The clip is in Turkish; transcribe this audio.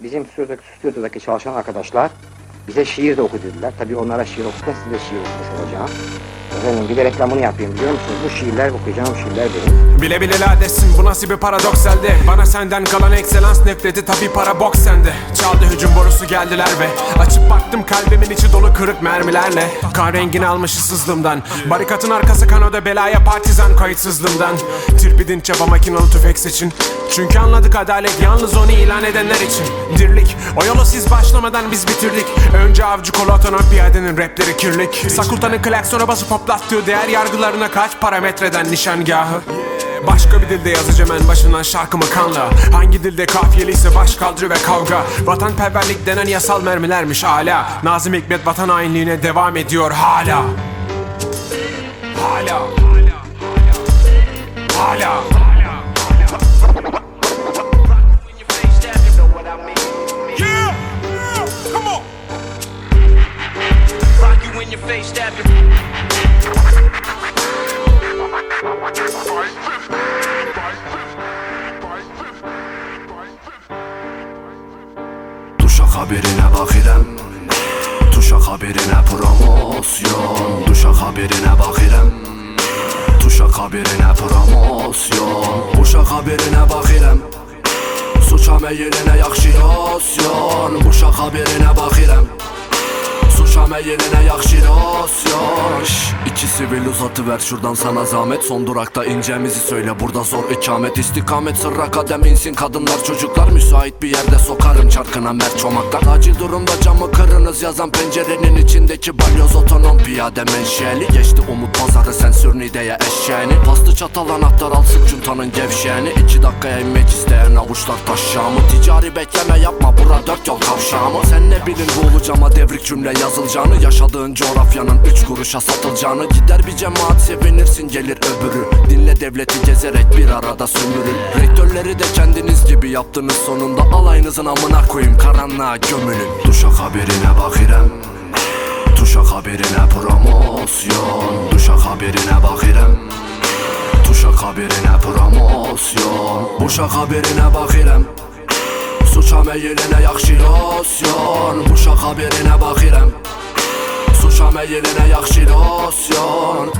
bizim stüdyodaki, stüdyodaki çalışan arkadaşlar bize şiir de oku dediler. Tabii onlara şiir okurken size şiir okumuş olacağım. Efendim bir de reklamını yapayım biliyor musunuz? Bu şiirler okuyacağım şiirler benim. Bile bile ladesin bu nasıl bir paradoks elde Bana senden kalan ekselans nefreti tabi para bok sende. Çaldı hücum borusu geldiler ve Açıp baktım kalbimin içi dolu kırık mermilerle. Kan rengini almışız sızlımdan. Barikatın arkası kanoda belaya partizan kayıtsızlığımdan. Tirpidin çaba makinalı tüfek seçin. Çünkü anladık adalet yalnız onu ilan edenler için. Dirlik o yolu siz başlamadan biz bitirdik. Önce avcı kolu atan piyadenin rapleri kirlik. Sakultanın klaksona basıp hoplattığı değer yargılarına kaç parametreden nişangahı? Başka bir dilde yazacağım en başından şarkımı kanla. Hangi dilde kafiyeliyse baş kaldırı ve kavga. Vatanperverlik denen yasal mermilermiş hala Nazım Hikmet vatan hainliğine devam ediyor hala. Hala. Hala. Your face, stab you. Duşa haberine bakirem. Tuşa haberine promosyon. Duşa haberine bakirem. Tuşa haberine promosyon. Uşa haberine bakirem. Suça meyiline yaxşı yosyon Uşa haberine bakirem. Suça meyiline yaxşı yosyon Şş, İki sivil uzatıver şuradan sana zahmet. Son durakta incemizi söyle burada zor ikamet. İstikamet sırra kadem insin. Kadınlar çocuklar Müsait bir yerde sokarım çarkına. Mert çomaklar Acil durumda camı kırınız. Yazan pencerenin içindeki balyoz otonom piyade menşeli. Geçti umut pazarı sensör nideye eşeğini. Pastı çatal anahtar al sık cuntanın gevşeğini. İki dakikaya inmek isteyen avuçlar taşşamı Ticari bekleme yapma bura dört yol kavşağımı. Sen ne bilin bu cama devrik cümle yazılacağını Yaşadığın coğrafyanın üç kuruşa satılacağını Gider bir cemaat sevinirsin gelir öbürü. Dinle devleti gezerek bir arada sömürün Rektörleri de kendiniz gibi yaptınız sonunda Alayınızın amına koyayım karanlığa gömülün. Duşa haberine bakirem Tuşa haberine promosyon. Duşa haberine bakirem Tuşa haberine promosyon. Uşaq haberine bakirem Suça meyiline yaxşı yosyon Uşaq haberinə همه ی نه یخشی ناسیان